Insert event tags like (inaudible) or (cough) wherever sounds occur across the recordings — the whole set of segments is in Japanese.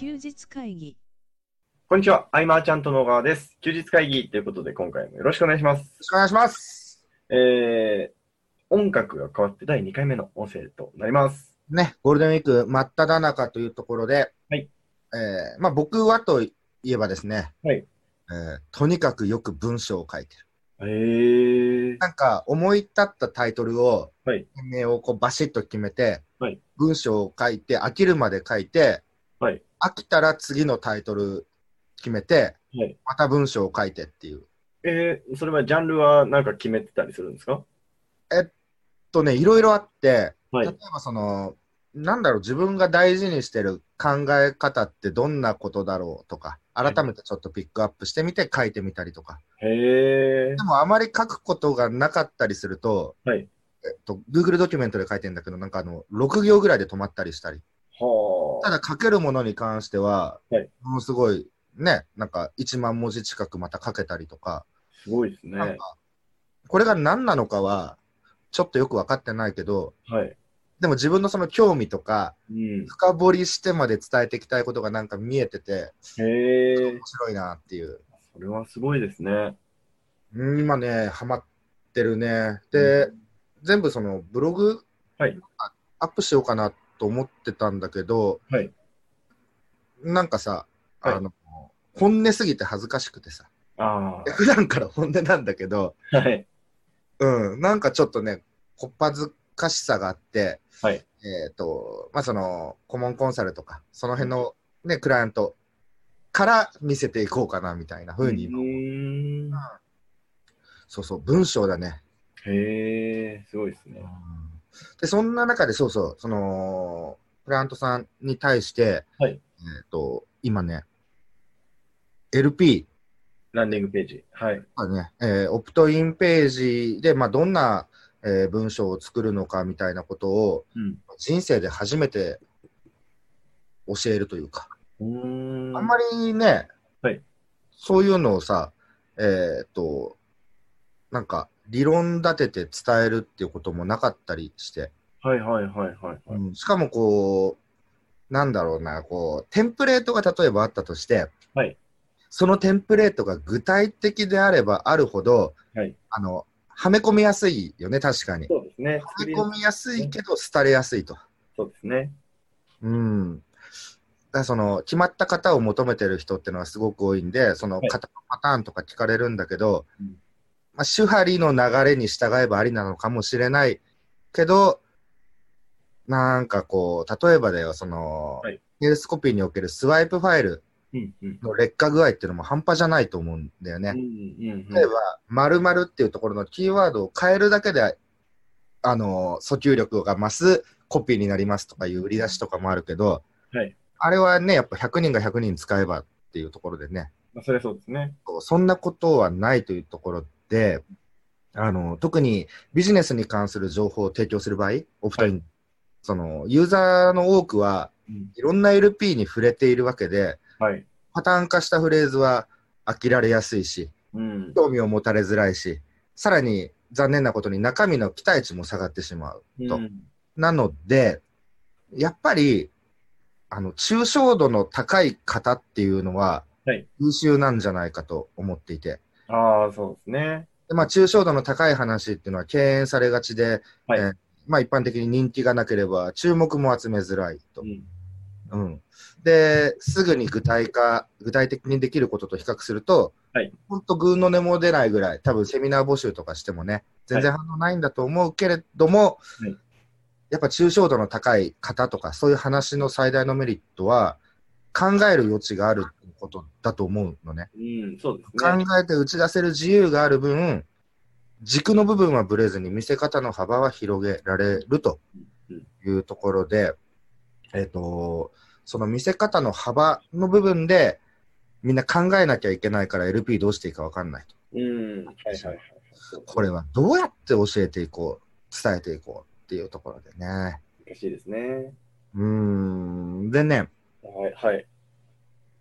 休日会議こんにちは、アイマーちゃんと野川です。休日会議ということで、今回もよろしくお願いします。よろしくお願いします。えー、音楽が変わって第2回目の音声となります。ね、ゴールデンウィーク真っ只中というところで、はいえーまあ、僕はといえばですね、はいえーとにかくよく文章を書いてる。えー、なんか思い立ったタイトルを、はい店名をこうバシッと決めて、はい文章を書いて、飽きるまで書いて、はい飽きたら次のタイトル決めて、はい。また文章を書いてっていう。えー、それはジャンルはなんか決めてたりするんですか？とね、いろいろあって、はい例えばその、なんだろう、自分が大事にしてる考え方ってどんなことだろうとか、改めてちょっとピックアップしてみて書いてみたりとか。へーで。もあまり書くことがなかったりすると、はい。えっと、Google ドキュメントで書いてんだけど、なんかあの、6行ぐらいで止まったりしたり。はただ書けるものに関しては、はいものすごい、ね、なんか1万文字近くまた書けたりとか、ー。すごいですね。これが何なのかは、ちょっとよく分かってないけど、はい。でも自分のその興味とか、うん。深掘りしてまで伝えていきたいことがなんか見えてて、へー面。白いなっていう。それはすごいですね。うん今ね、ハマってるね。で、全部そのブログ、はいあアップしようかなと思ってたんだけど、はいなんかさ、はいあの、本音すぎて恥ずかしくてさ、あ普段から本音なんだけど、あ。はい。うん、なんかちょっとね、こっぱずかしさがあって、はい。えっ、と、まあ、その、顧問コンサルとか、その辺のね、クライアントから見せていこうかな、みたいな風に、うーん。そうそう、文章だね。へー。すごいですね。で、そんな中で、そうそう、その、クライアントさんに対して、はいえっ、と、今ね、LP、ランディングページ。はい。まあねえーオプトインページで、まあ、どんな、えー文章を作るのかみたいなことを、うん。人生で初めて教えるというか、うーん。あんまりね、はいそういうのをさ、えーっと、なんか理論立てて伝えるっていうこともなかったりして、はいはいはいはいはい。うんしかもこう、なんだろうな、こう、テンプレートが例えばあったとして、はいそのテンプレートが具体的であればあるほど、はいあの、はめ込みやすいよね、確かに。そうですね。はめ込みやすいけど、廃れやすいと。そうですね。うん。だその決まった型を求めてる人っていうのはすごく多いんで、そのはい型のパターンとか聞かれるんだけど、うんまあ、手張りの流れに従えばありなのかもしれないけど、なんかこう、例えばだよ、その、はいヘルスコピーにおけるスワイプファイル。の劣化具合っていうのも半端じゃないと思うんだよね。例えば、〇〇っていうところのキーワードを変えるだけで、あの、訴求力が増すコピーになりますとかいう売り出しとかもあるけど、はい。あれはね、やっぱ100人が100人使えばっていうところでね、まあ、それはそうですね。そんなことはないというところで、あの、特にビジネスに関する情報を提供する場合、お二人、その、ユーザーの多くは、うん。いろんな LP に触れているわけで、はい。パターン化したフレーズは飽きられやすいし、うん。興味を持たれづらいし、さらに残念なことに中身の期待値も下がってしまう。とうんなので、やっぱり、あの、抽象度の高い方っていうのははい、優秀なんじゃないかと思っていて、ああ、そうですね。でまあ、抽象度の高い話っていうのは敬遠されがちで、はいえーまあ、一般的に人気がなければ注目も集めづらいとう。ん。うん、で、すぐに具体化、具体的にできることと比較すると、はい本当、群の根も出ないぐらい、多分セミナー募集とかしてもね、全然反応ないんだと思うけれども、はいやっぱ抽象度の高い方とか、そういう話の最大のメリットは、考える余地があることだと思うのね。うん、そうです考ね。えて打ち出せる自由がある分、軸の部分はぶれずに見せ方の幅は広げられるとうんいうところで、えっ、と、その見せ方の幅の部分で、みんな考えなきゃいけないから LP どうしていいか分かんないと。うん。はいはいはい。これはどうやって教えていこう、伝えていこうっていうところでね。難しいですね。うーん。でね、はいはい。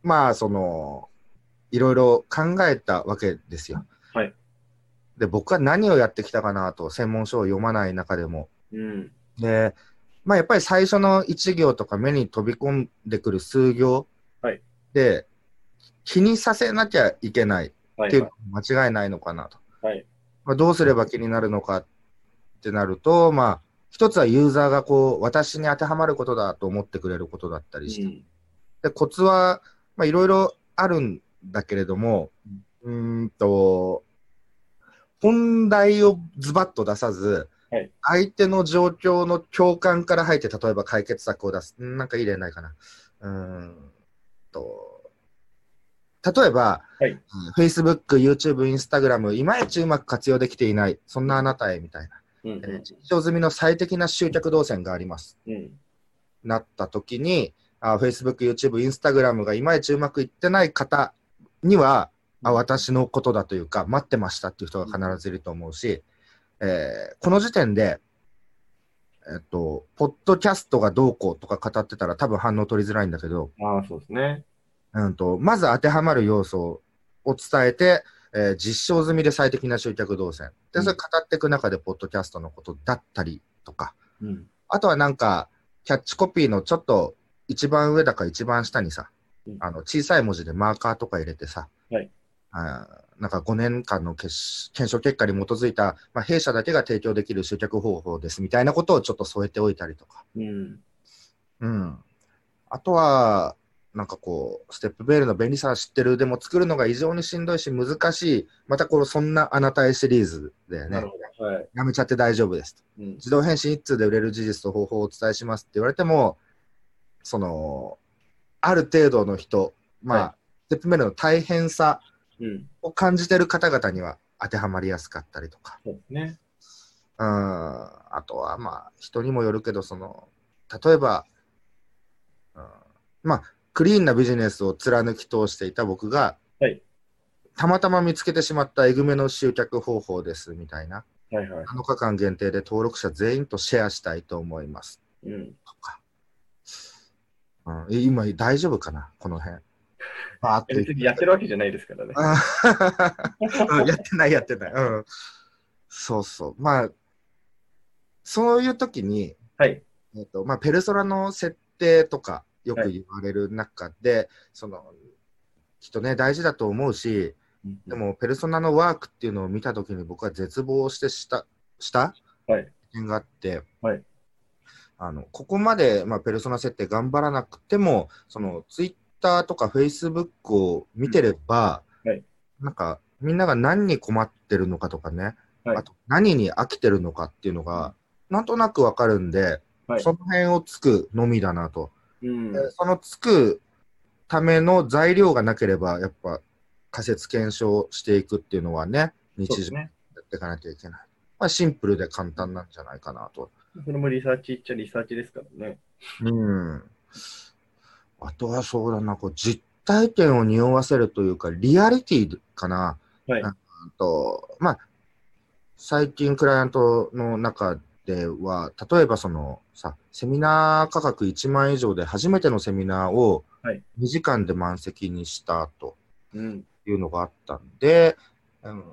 まあ、その、いろいろ考えたわけですよ。はい。で、僕は何をやってきたかなと、専門書を読まない中でも。うん。で、まあ、やっぱり最初の1行とか目に飛び込んでくる数行で、気にさせなきゃいけないっていう間違いないのかなと。い。はい。まあ、どうすれば気になるのかってなると、まあ、一つはユーザーがこう、私に当てはまることだと思ってくれることだったりして、うんで、コツは、まあ、いろいろあるんだけれども、うーんと、本題をズバッと出さず、はい相手の状況の共感から入って、例えば解決策を出す。んなんかいい例ないかな。うーんと、例えば、はいうん Facebook、YouTube、Instagram、いまいちうまく活用できていない、そんなあなたへみたいな、うんえー実証済みの最適な集客動線があります。うん。なった時に、あ Facebook、YouTube、Instagram がいまいちうまくいってない方には、あ私のことだというか、待ってましたっていう人が必ずいると思うし、えーこの時点で、えっと、ポッドキャストがどうこうとか語ってたら多分反応取りづらいんだけど、ああ、そうですね。うんと、まず当てはまる要素を伝えて、えー実証済みで最適な集客動線。で、それ語っていく中で、ポッドキャストのことだったりとか、うん。あとはなんか、キャッチコピーのちょっと一番上だか一番下にさ、うんあの小さい文字でマーカーとか入れてさ、はいあーなんか5年間の検証結果に基づいた、まあ、弊社だけが提供できる集客方法ですみたいなことをちょっと添えておいたりとか。うん。うん。あとは、なんかこう、ステップベールの便利さは知ってる、でも作るのが異常にしんどいし難しい、またこのそんなあなたへシリーズだよね。はい。やめちゃって大丈夫です。うん。自動返信一通で売れる事実と方法をお伝えしますって言われても、その、ある程度の人、まあ、はステップメールの大変さうん。を感じてる方々には当てはまりやすかったりとか。そうですね。うん、あとはまあ、人にもよるけど、その、例えば、うん、まあ、クリーンなビジネスを貫き通していた僕が、はいたまたま見つけてしまったえぐめの集客方法ですみたいな、はいはい。7日間限定で登録者全員とシェアしたいと思います。うん。とか。うん、え今、大丈夫かな？この辺。バーッと言って別にやってるわけじゃないですからね。やってない、やってない。うん。そうそう。まあ、そういう時に、はい。えっとまあ、ペルソナの設定とかよく言われる中で、そのきっとね、大事だと思うし、でも、ペルソナのワークっていうのを見た時に僕は絶望してした、したはい。点があって、はいあのここまで、まあ、ペルソナ設定頑張らなくても、そのツイッターとかフェイスブックを見てれば、うんはいなんかみんなが何に困ってるのかとかね、はいあと何に飽きてるのかっていうのが、なんとなくわかるんで、はいその辺をつくのみだなと。うん。でそのつくための材料がなければ、やっぱ仮説検証していくっていうのはね、日常や。っていかなきゃいけない。まあ、シンプルで簡単なんじゃないかなと。それもリサーチっちゃリサーチですからね。うん。あとはそうだな、こう実体験を匂わせるというか、リアリティかな。はい。うんと、まあ、最近クライアントの中では、例えばそのさ、セミナー価格1万円以上で初めてのセミナーをはい2時間で満席にしたとうん。いうのがあったんで、うん、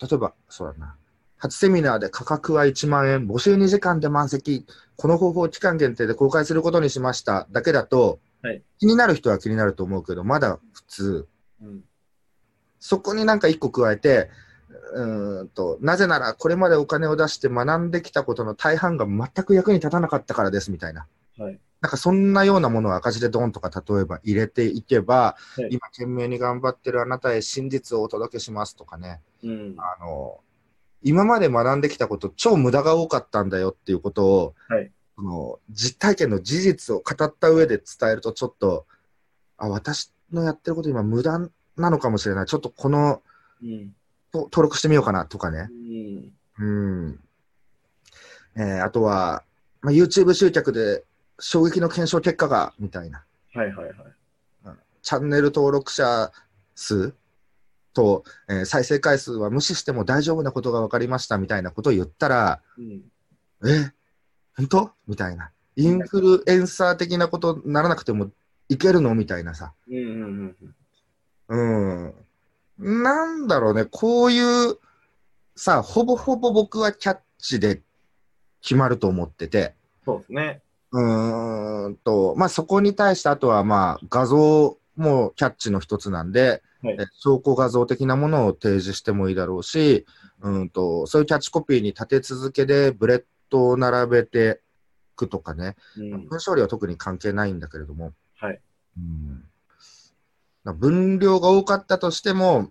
例えば、そうだな。初セミナーで価格は1万円、募集2時間で満席、この方法を期間限定で公開することにしましただけだと、はい気になる人は気になると思うけど、まだ普通、うん。そこになんか一個加えて、うーんと、なぜならこれまでお金を出して学んできたことの大半が全く役に立たなかったからですみたいな。はい。なんかそんなようなものを赤字でドンとか例えば入れていけば、はい今懸命に頑張ってるあなたへ真実をお届けしますとかね、うん。あの、今まで学んできたこと超無駄が多かったんだよっていうことを、はいその実体験の事実を語った上で伝えるとちょっと、あ、私のやってること今無駄なのかもしれない。ちょっとこの、うん。と登録してみようかなとかねう。ん。うん。えーあとは、まあ、YouTube 集客で衝撃の検証結果が、みたいな。はいはいはい。チャンネル登録者数と、えー再生回数は無視しても大丈夫なことが分かりましたみたいなことを言ったら、うん。え、本当？みたいな。インフルエンサー的なことにならなくてもいけるの？みたいなさ。うんうんうん。うん。なんだろうね、こういう、さ、ほぼほぼ僕はキャッチで決まると思ってて、そうですね。うーんと、まあそこに対して、あとはまあ画像もキャッチの一つなんで、はいえ証拠画像的なものを提示してもいいだろうし、うんと、そういうキャッチコピーに立て続けでブレットを並べていくとかね、うん。文章量は特に関係ないんだけれども、はい。うん、まあ分量が多かったとしても、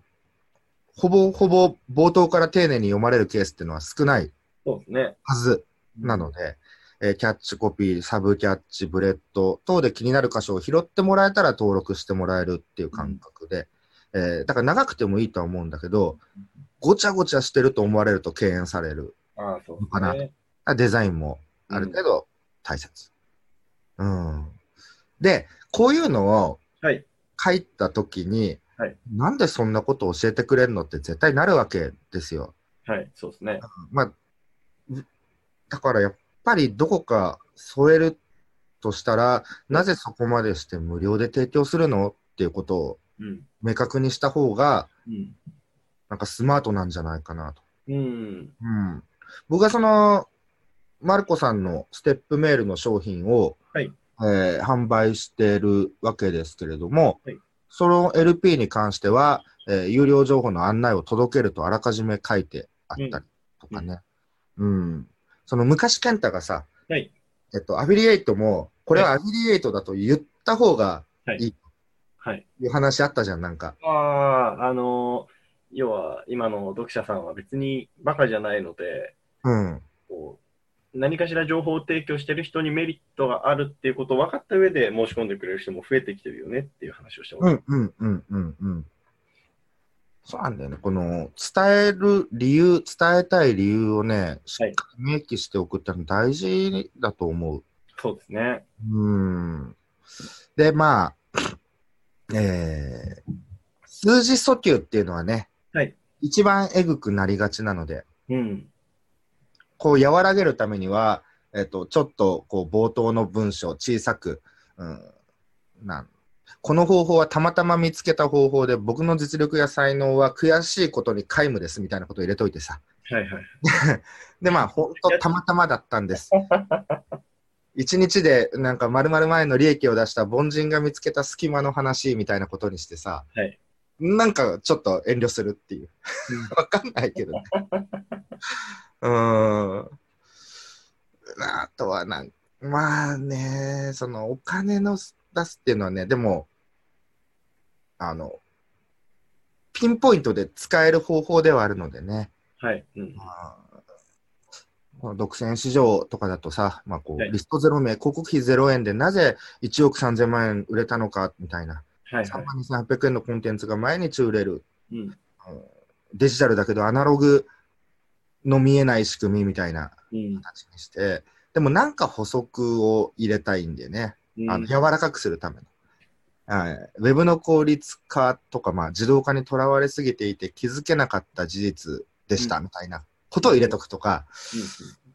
ほぼほぼ冒頭から丁寧に読まれるケースっていうのは少ない。はずなので、えーキャッチコピー、サブキャッチ、ブレット等で気になる箇所を拾ってもらえたら登録してもらえるっていう感覚で、えーだから長くてもいいとは思うんだけど、ごちゃごちゃしてると思われると敬遠される。ああ、そうのかなですね。あデザインもある程度大切。うん。で、こういうのをはい。書いたときに、はいなんでそんなことを教えてくれるのって絶対なるわけですよ。はい。そうですね。まあ、うだからやっぱりどこか添えるとしたら、なぜそこまでして無料で提供するのっていうことをうん。明確にした方が、うん。なんかスマートなんじゃないかなと。うん。うん、僕はその、マルコさんのステップメールの商品を、はいえー販売してるわけですけれども、はいその LP に関しては、えー有料情報の案内を届けるとあらかじめ書いてあったりとかね。うん。その昔健太がさ、はいえっと、アフィリエイトも、これはアフィリエイトだと言った方がはいいいはい。いう話あったじゃん、なんか。ああ、あのー要は今の読者さんは別にバカじゃないので、うん。こう何かしら情報を提供してる人にメリットがあるっていうことを分かった上で申し込んでくれる人も増えてきてるよねっていう話をしてます。うんうんうんうんうん。そうなんだよね。この伝える理由、伝えたい理由をね、しっかり明記しておくってのは大事だと思う。そうですね。うん。で、まあ、えー、数字訴求っていうのはね、はい一番えぐくなりがちなので、うん。こう和らげるためには、えっと、ちょっとこう冒頭の文章小さく、うん、なんこの方法はたまたま見つけた方法で僕の実力や才能は悔しいことに皆無ですみたいなことを入れといてさ。はいはい。(laughs) で、まあ本当たまたまだったんです。(laughs) 一日でなんか丸々前の利益を出した凡人が見つけた隙間の話みたいなことにしてさ、はいなんかちょっと遠慮するっていう。(laughs) わかんないけどね。(laughs) うーん。あとはなん、まあね、そのお金の出すっていうのはね、でも、あの、ピンポイントで使える方法ではあるのでね。はい。うん。まあ独占市場とかだとさ、まあこうはいリストゼロ名、広告費0円でなぜ1億3000万円売れたのかみたいな、はいは3万2800円のコンテンツが毎日売れる、い。うん。デジタルだけどアナログの見えない仕組みみたいなうん。形にして、でもなんか補足を入れたいんでね、うんあの柔らかくするための。はい、ウェブの効率化とか、まあ、自動化にとらわれすぎていて気づけなかった事実でしたみたいなことを入れとくとか、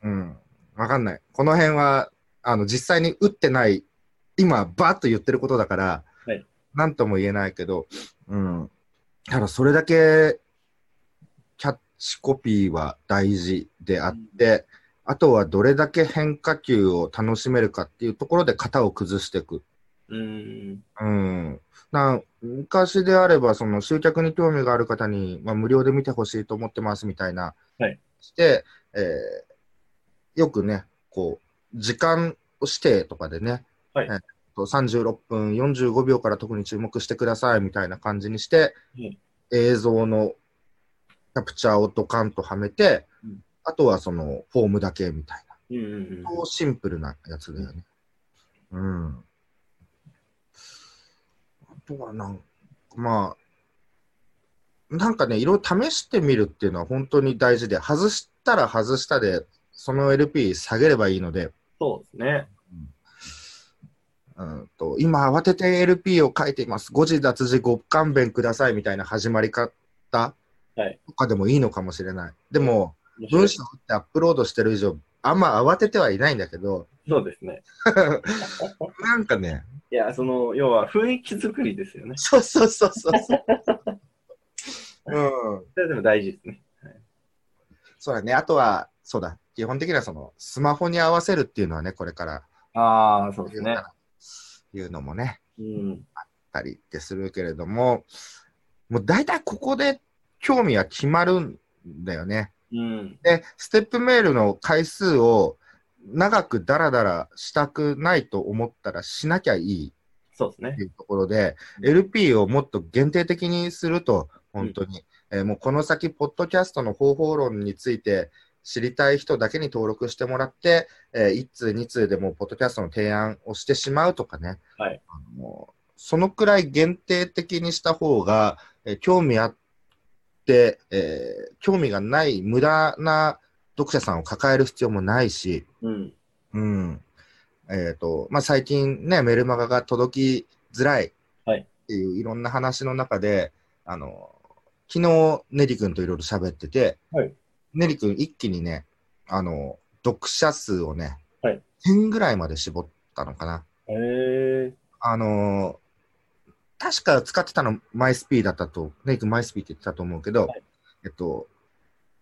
うん、わかんない。この辺は、あの、実際に打ってない、今、バーッと言ってることだから、はいなんとも言えないけど、うん。ただ、それだけ、キャッチコピーは大事であって、あとはどれだけ変化球を楽しめるかっていうところで型を崩していく。うん。うん。な昔であれば、その集客に興味がある方に、まあ、無料で見てほしいと思ってますみたいな、はいして、えーよくね、こう、時間指定とかでね、はいえっと36分45秒から特に注目してくださいみたいな感じにして、うん映像のキャプチャーをドカンとはめて、うんあとはそのフォームだけみたいな。うん。うん。そうシンプルなやつだよね。うん。あとはなんまあ、なんかね、いろいろ試してみるっていうのは本当に大事で、外したら外したで、その LP 下げればいいので、そうですね。うんと今慌てて LP を書いています。誤字脱字ご勘弁くださいみたいな始まり方はいとかでもいいのかもしれない。でも、面白い文章ってアップロードしてる以上、あんま慌ててはいないんだけど、そうですね。(laughs) なんかね、いや、その、要は雰囲気作りですよね。そうそうそうそうそう。うん。それでも大事ですね。そうだね。あとは、そうだ。基本的にはその、スマホに合わせるっていうのはね、これからああ、そうですね。いうのもね、うん。たりってするけれども、もう大体ここで興味は決まるんだよね。うん。で、ステップメールの回数を長くダラダラしたくないと思ったらしなきゃいいそうですねって。いうところで、うん LP をもっと限定的にすると、本当に、えーもうこの先、ポッドキャストの方法論について知りたい人だけに登録してもらって、え1通、2通でもうポッドキャストの提案をしてしまうとかね、はい。あのそのくらい限定的にした方が、えー興味あって、えー興味がない無駄な読者さんを抱える必要もないし、うん。うん。えっ、と、まあ、最近ね、メルマガが届きづらいっはい。ていういろんな話の中で、あの、昨日、ネリ君といろいろ喋ってて、はいネリ君一気にね、あの、読者数をね、はい1000ぐらいまで絞ったのかな。へえ。あの確か使ってたのマイスピーだったと、ネリ君マイスピーって言ってたと思うけど、はいえっと、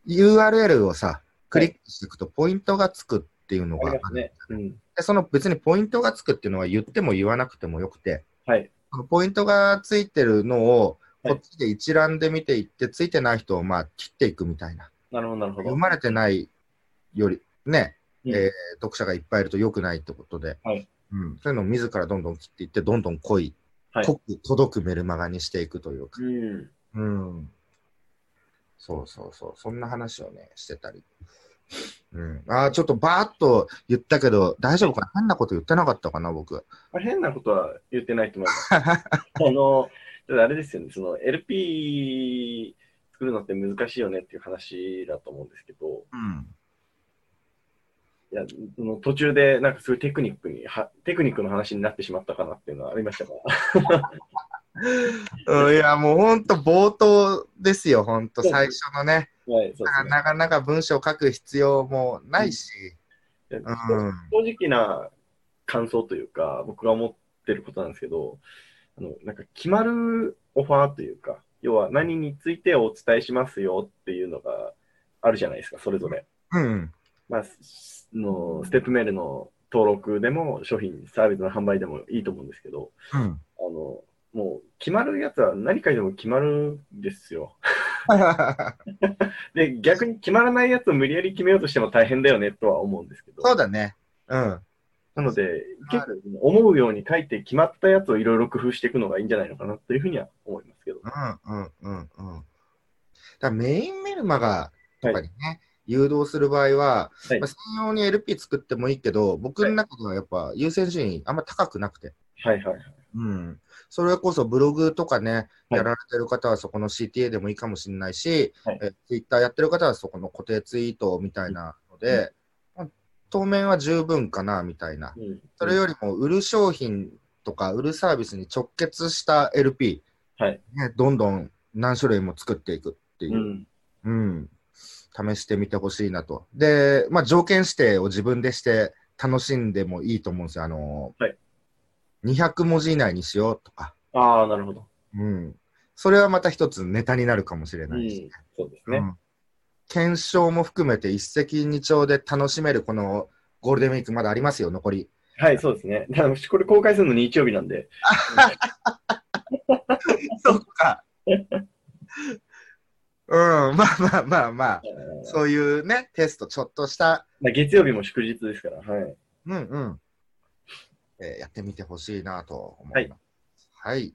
URL をさ、クリックしていくとポイントがつくっていうのあがあるね。うん。でその別にポイントがつくっていうのは言っても言わなくてもよくて、はい。ポイントがついてるのを、はいこっちで一覧で見ていって、ついてない人をまあ切っていくみたいな。なるほど、なるほど。生まれてないより、ね、うんえー読者がいっぱいいると良くないってことで、はいうん、そういうのを自らどんどん切っていって、どんどん濃い、はい濃く届くメルマガにしていくというか、うん。うん。そうそうそう、そんな話をね、してたり。うん、ああ、ちょっとバーっと言ったけど、大丈夫かな？変なこと言ってなかったかな、僕。まあ、変なことは言ってないと思います。(laughs) あの、ただあれですよね、その LP 作るのって難しいよねっていう話だと思うんですけど、うん。いや、その途中でなんかすごいテクニックには、テクニックの話になってしまったかなっていうのはありましたか (laughs) いや、もう本当冒頭ですよ、本当最初のね。はい、そうですね。なかなか文章を書く必要もないし。でうん。正直な感想というか、僕が思ってることなんですけど、あの、なんか決まるオファーというか、要は何についてお伝えしますよっていうのがあるじゃないですか、それぞれ。うん。まあ、すのステップメールの登録でも商品、サービスの販売でもいいと思うんですけど、うん。あの、もう決まるやつは何書いても決まるんですよ。(laughs) で、逆に決まらないやつを無理やり決めようとしても大変だよねとは思うんですけど。そうだね。うん。なので、結構思うように書いて決まったやつをいろいろ工夫していくのがいいんじゃないのかなというふうには思いますけど。うんうんうんうん。だメインメルマガとかにね、誘導する場合は、はいまあ、専用に LP 作ってもいいけど、僕の中ではやっぱ優先順位あんま高くなくて。はいはいはい。うん。それこそブログとかね、はいやられてる方はそこの CTA でもいいかもしれないし、はいえ Twitter やってる方はそこの固定ツイートみたいなので、まあ当面は十分かなみたいな。うん、それよりも売る商品とか売るサービスに直結した LP、はい。ね、どんどん何種類も作っていくっていうう、ん。うん試してみてほしいなと。で、まあ、条件指定を自分でして楽しんでもいいと思うんですよ。あの、はい200文字以内にしようとか。ああ、なるほど。うん。それはまた一つネタになるかもしれうないし、ん。そうですね。うん検証も含めて一石二鳥で楽しめるこのゴールデンウィークまだありますよ、残り。はい、そうですね。だからこれ公開するの日曜日なんで。(laughs) そっか。うん、まあまあまあまあ、えーそういうね、テスト、ちょっとした、まあ、月曜日も祝日ですから。はい。うんうん、えーやってみてほしいなと思います。はい。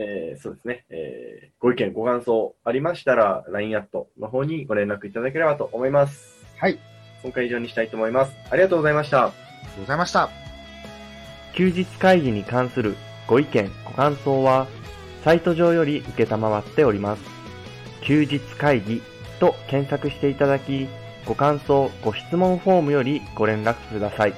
えーそうですね、えーご意見、ご感想ありましたら、LINE アットの方にご連絡いただければと思います。はい。今回以上にしたいと思います。ありがとうございました。ありがとうございました。休日会議に関するご意見、ご感想は、サイト上より受けたまわっております。休日会議と検索していただき、ご感想、ご質問フォームよりご連絡ください。